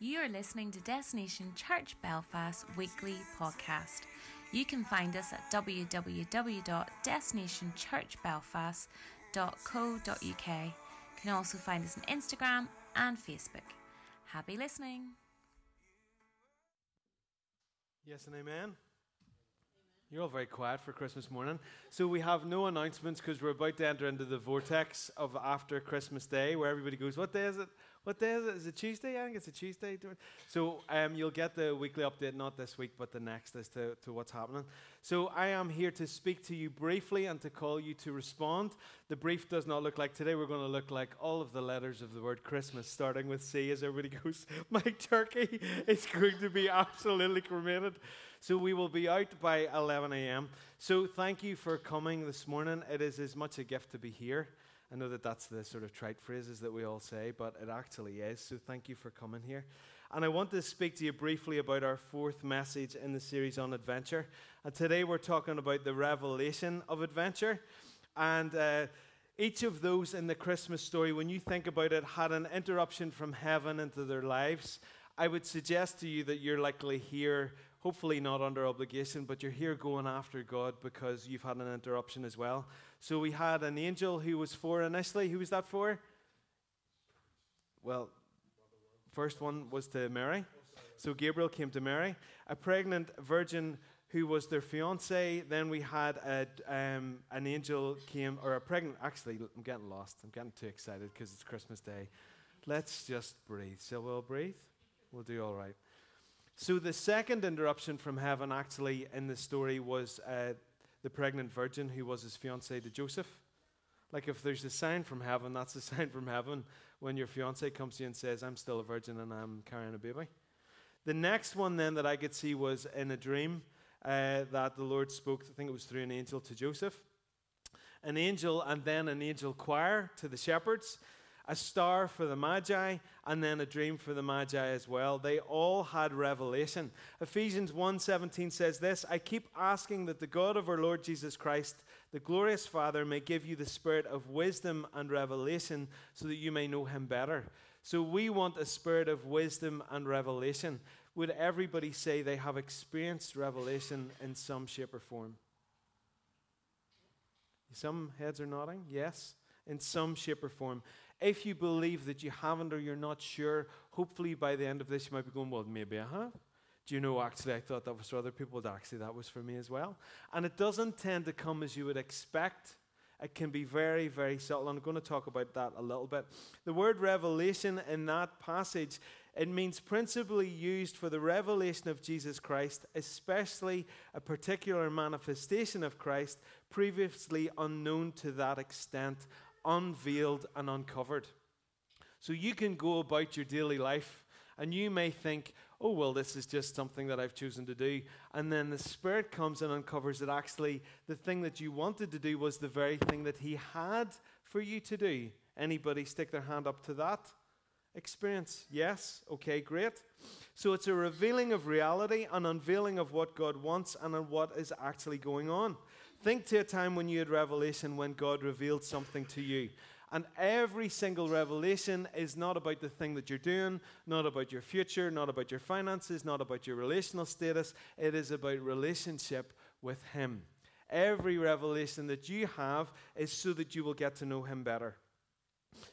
You are listening to Destination Church Belfast weekly podcast. You can find us at www.destinationchurchbelfast.co.uk. You can also find us on Instagram and Facebook. Happy listening. Yes and amen. You're all very quiet for Christmas morning. So we have no announcements because we're about to enter into the vortex of after Christmas Day where everybody goes, What day is it? What day is it? Is it Tuesday? I think it's a Tuesday. So um, you'll get the weekly update, not this week, but the next as to, to what's happening. So I am here to speak to you briefly and to call you to respond. The brief does not look like today. We're going to look like all of the letters of the word Christmas, starting with C as everybody goes, My turkey is going to be absolutely cremated. So we will be out by 11 a.m. So thank you for coming this morning. It is as much a gift to be here. I know that that's the sort of trite phrases that we all say, but it actually is. So thank you for coming here. And I want to speak to you briefly about our fourth message in the series on adventure. And today we're talking about the revelation of adventure. And uh, each of those in the Christmas story, when you think about it, had an interruption from heaven into their lives. I would suggest to you that you're likely here hopefully not under obligation, but you're here going after God because you've had an interruption as well. So we had an angel who was for initially. Who was that for? Well, first one was to Mary. So Gabriel came to Mary, a pregnant virgin who was their fiance. Then we had a, um, an angel came, or a pregnant. Actually, I'm getting lost. I'm getting too excited because it's Christmas Day. Let's just breathe. So we'll breathe. We'll do all right. So, the second interruption from heaven, actually, in the story was uh, the pregnant virgin who was his fiancee to Joseph. Like, if there's a sign from heaven, that's a sign from heaven when your fiance comes to you and says, I'm still a virgin and I'm carrying a baby. The next one, then, that I could see was in a dream uh, that the Lord spoke, I think it was through an angel to Joseph. An angel and then an angel choir to the shepherds a star for the Magi, and then a dream for the Magi as well. They all had revelation. Ephesians 1:17 says this, I keep asking that the God of our Lord Jesus Christ, the glorious Father, may give you the spirit of wisdom and revelation so that you may know him better. So we want a spirit of wisdom and revelation. Would everybody say they have experienced revelation in some shape or form? Some heads are nodding. Yes in some shape or form. If you believe that you haven't or you're not sure, hopefully by the end of this you might be going, well, maybe I have. Do you know, actually, I thought that was for other people, but actually that was for me as well. And it doesn't tend to come as you would expect. It can be very, very subtle. I'm going to talk about that a little bit. The word revelation in that passage, it means principally used for the revelation of Jesus Christ, especially a particular manifestation of Christ previously unknown to that extent unveiled and uncovered. So you can go about your daily life and you may think, oh, well, this is just something that I've chosen to do. And then the Spirit comes and uncovers that actually the thing that you wanted to do was the very thing that He had for you to do. Anybody stick their hand up to that? Experience? Yes? Okay, great. So it's a revealing of reality, an unveiling of what God wants and what is actually going on. Think to a time when you had revelation when God revealed something to you. And every single revelation is not about the thing that you're doing, not about your future, not about your finances, not about your relational status. It is about relationship with Him. Every revelation that you have is so that you will get to know Him better.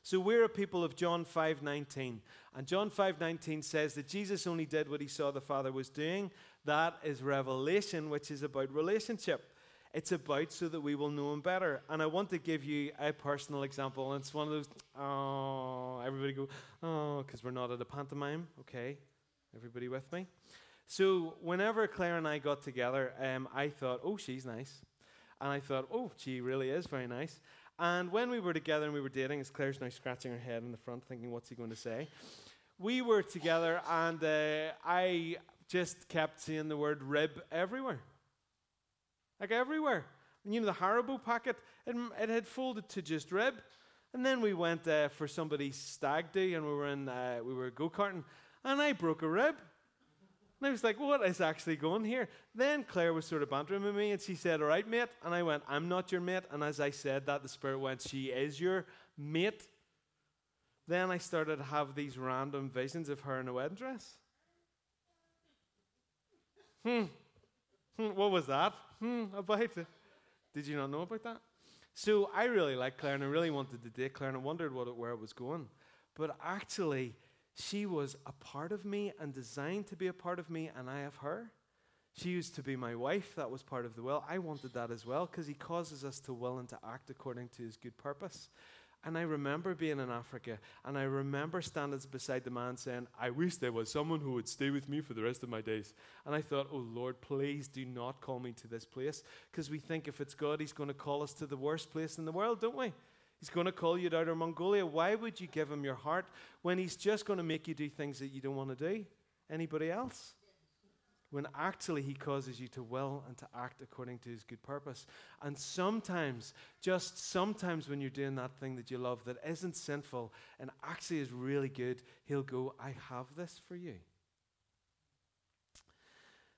So we're a people of John 5:19. And John 5:19 says that Jesus only did what he saw the Father was doing. That is revelation, which is about relationship. It's about so that we will know Him better. And I want to give you a personal example. And it's one of those, oh, everybody go, oh, because we're not at a pantomime. Okay, everybody with me? So whenever Claire and I got together, um, I thought, oh, she's nice. And I thought, oh, she really is very nice. And when we were together and we were dating, as Claire's now scratching her head in the front, thinking, what's he going to say? We were together, and uh, I just kept seeing the word rib everywhere. Like everywhere. And you know, the Haribo packet, it, it had folded to just rib. And then we went uh, for somebody's stag do, and we were in, uh, we were go karting, and I broke a rib. And I was like, what is actually going here? Then Claire was sort of bantering with me, and she said, all right, mate. And I went, I'm not your mate. And as I said that, the Spirit went, she is your mate. then I started to have these random visions of her in a wedding dress. Hmm. hmm. What was that? Hmm. About it. Did you not know about that? So I really liked Claire and I really wanted to date Claire and I wondered what it, where it was going. But actually, she was a part of me and designed to be a part of me, and I have her. She used to be my wife. That was part of the will. I wanted that as well because he causes us to will and to act according to his good purpose. And I remember being in Africa, and I remember standing beside the man saying, I wish there was someone who would stay with me for the rest of my days. And I thought, oh Lord, please do not call me to this place. Because we think if it's God, He's going to call us to the worst place in the world, don't we? He's going to call you to outer Mongolia. Why would you give Him your heart when He's just going to make you do things that you don't want to do? Anybody else? When actually He causes you to will and to act according to His good purpose. And sometimes, just sometimes, when you're doing that thing that you love that isn't sinful and actually is really good, He'll go, I have this for you.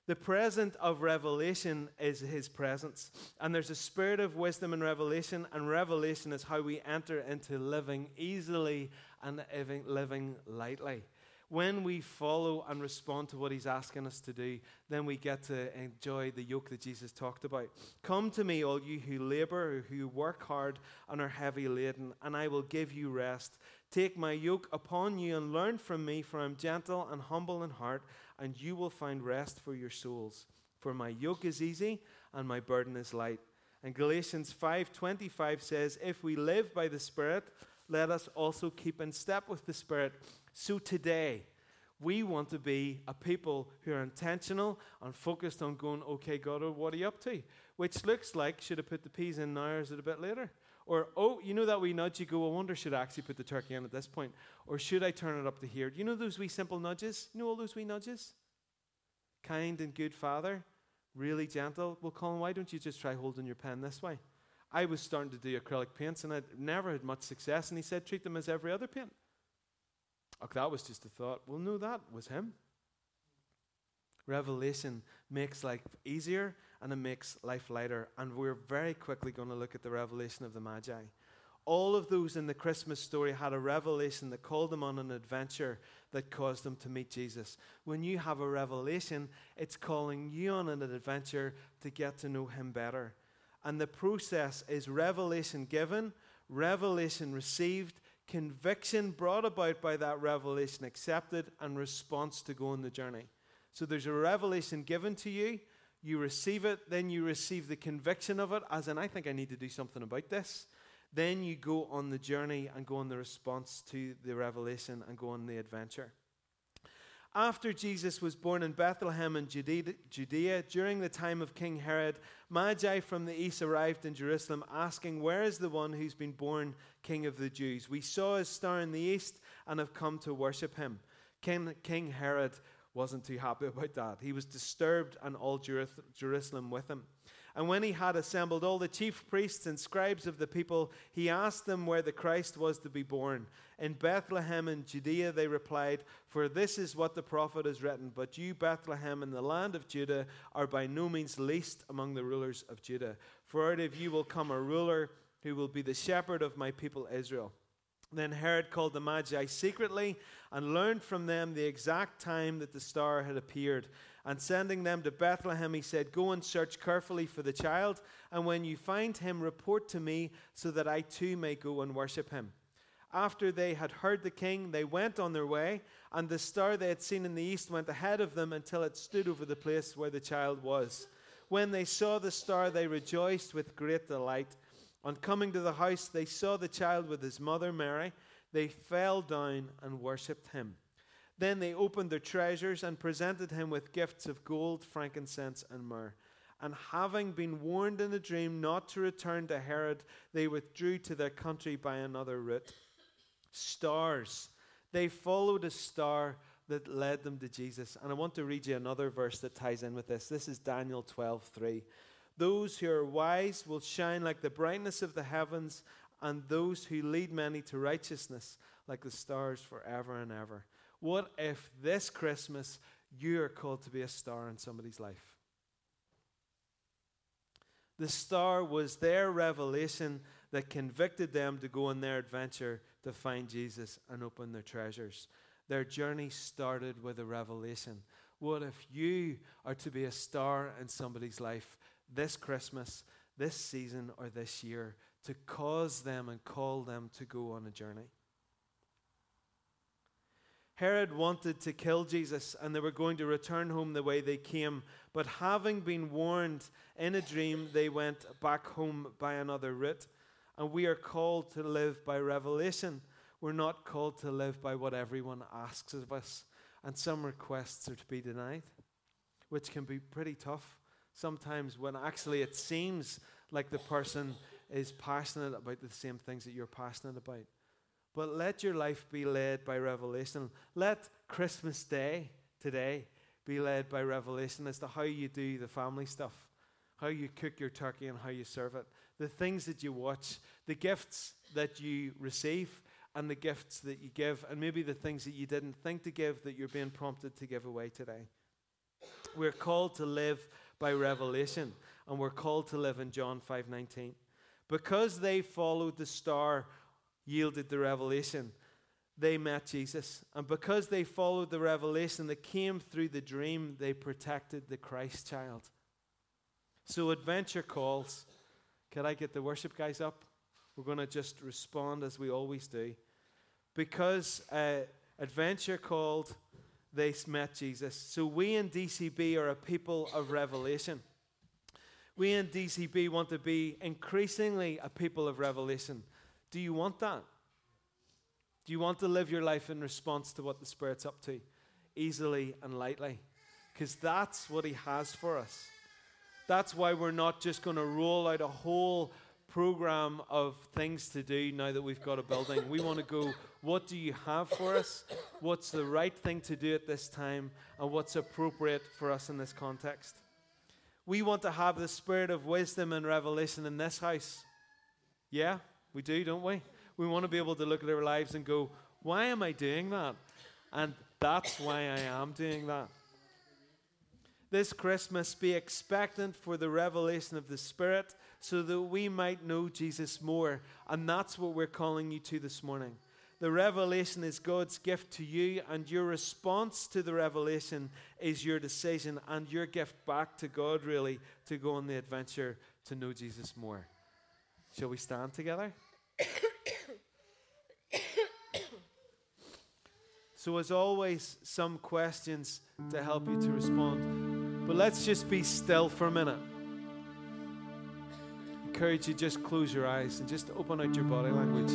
The present of revelation is his presence. And there's a spirit of wisdom and revelation, and revelation is how we enter into living easily and living lightly when we follow and respond to what he's asking us to do, then we get to enjoy the yoke that Jesus talked about. Come to me, all you who labor, who work hard and are heavy laden, and I will give you rest. Take my yoke upon you and learn from me, for I'm gentle and humble in heart, and you will find rest for your souls. For my yoke is easy and my burden is light. And Galatians 5:25 says, "If we live by the Spirit, let us also keep in step with the Spirit." So today, we want to be a people who are intentional and focused on going, okay, God, oh, what are you up to? Which looks like, should I put the peas in now or is it a bit later? Or, oh, you know that wee nudge, you go, I wonder, should I actually put the turkey in at this point? Or should I turn it up to here? Do you know those wee simple nudges? You know all those wee nudges? Kind and good father, really gentle. Well, Colin, why don't you just try holding your pen this way? I was starting to do acrylic paints and I'd never had much success, and he said, treat them as every other paint. Oh, that was just a thought. Well, no, that was him. Revelation makes life easier and it makes life lighter. And we're very quickly going to look at the revelation of the Magi. All of those in the Christmas story had a revelation that called them on an adventure that caused them to meet Jesus. When you have a revelation, it's calling you on an adventure to get to know Him better. And the process is revelation given, revelation received, conviction brought about by that revelation accepted, and response to go on the journey. So there's a revelation given to you, you receive it, then you receive the conviction of it, as in, I think I need to do something about this. Then you go on the journey and go on the response to the revelation and go on the adventure. After Jesus was born in Bethlehem in Judea, during the time of King Herod, Magi from the east arrived in Jerusalem asking, Where is the one who's been born King of the Jews? We saw his star in the east and have come to worship him. King, King Herod wasn't too happy about that. He was disturbed, and all Jerusalem with him. And when he had assembled all the chief priests and scribes of the people, he asked them where the Christ was to be born. In Bethlehem in Judea, they replied, For this is what the prophet has written. But you, Bethlehem, in the land of Judah, are by no means least among the rulers of Judah. For out of you will come a ruler who will be the shepherd of my people Israel. Then Herod called the Magi secretly and learned from them the exact time that the star had appeared. And sending them to Bethlehem, he said, Go and search carefully for the child, and when you find him, report to me, so that I too may go and worship him. After they had heard the king, they went on their way, and the star they had seen in the east went ahead of them until it stood over the place where the child was. When they saw the star, they rejoiced with great delight. On coming to the house, they saw the child with his mother Mary. They fell down and worshipped him. Then they opened their treasures and presented him with gifts of gold, frankincense, and myrrh. And having been warned in a dream not to return to Herod, they withdrew to their country by another route. Stars. They followed a star that led them to Jesus. And I want to read you another verse that ties in with this. This is Daniel 12 3. Those who are wise will shine like the brightness of the heavens, and those who lead many to righteousness like the stars forever and ever. What if this Christmas you are called to be a star in somebody's life? The star was their revelation that convicted them to go on their adventure to find Jesus and open their treasures. Their journey started with a revelation. What if you are to be a star in somebody's life this Christmas, this season, or this year to cause them and call them to go on a journey? Herod wanted to kill Jesus and they were going to return home the way they came. But having been warned in a dream, they went back home by another route. And we are called to live by revelation. We're not called to live by what everyone asks of us. And some requests are to be denied, which can be pretty tough sometimes when actually it seems like the person is passionate about the same things that you're passionate about. But let your life be led by revelation. Let Christmas Day today be led by revelation as to how you do the family stuff, how you cook your turkey and how you serve it, the things that you watch, the gifts that you receive and the gifts that you give, and maybe the things that you didn't think to give that you're being prompted to give away today. We're called to live by revelation, and we're called to live in John 5:19. Because they followed the star yielded the revelation, they met Jesus. And because they followed the revelation that came through the dream, they protected the Christ child. So, adventure calls. Can I get the worship guys up? We're going to just respond as we always do. Because uh, adventure called, they met Jesus. So, we in DCB are a people of revelation. We in DCB want to be increasingly a people of revelation. Do you want that? Do you want to live your life in response to what the Spirit's up to? Easily and lightly. Because that's what He has for us. That's why we're not just going to roll out a whole program of things to do now that we've got a building. We want to go, what do you have for us? What's the right thing to do at this time? And what's appropriate for us in this context? We want to have the spirit of wisdom and revelation in this house. Yeah? We do, don't we? We want to be able to look at our lives and go, why am I doing that? And that's why I am doing that. This Christmas, be expectant for the revelation of the Spirit so that we might know Jesus more. And that's what we're calling you to this morning. The revelation is God's gift to you, and your response to the revelation is your decision and your gift back to God, really, to go on the adventure to know Jesus more. Shall we stand together? So, as always, some questions to help you to respond. But let's just be still for a minute. I encourage you just close your eyes and just open out your body language.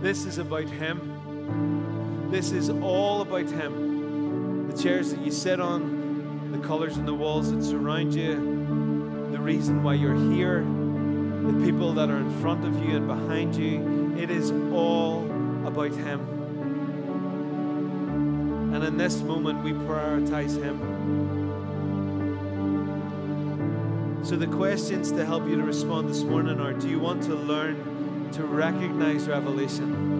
This is about Him. This is all about Him. The chairs that you sit on, the colors on the walls that surround you, the reason why you're here, the people that are in front of you and behind you. It is all about Him. And in this moment, we prioritize Him. So, the questions to help you to respond this morning are Do you want to learn to recognize revelation?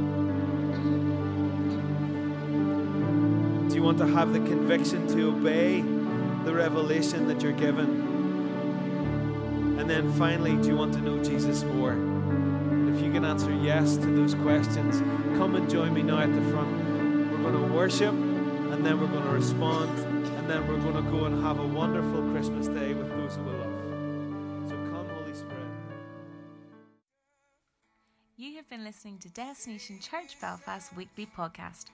Do you want to have the conviction to obey the revelation that you're given? And then finally, do you want to know Jesus more? And if you can answer yes to those questions, come and join me now at the front. We're going to worship, and then we're going to respond, and then we're going to go and have a wonderful Christmas day with those who we love. So come, Holy Spirit. You have been listening to Destination Church Belfast weekly podcast.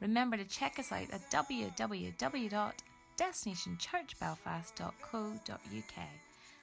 Remember to check us out at www.destinationchurchbelfast.co.uk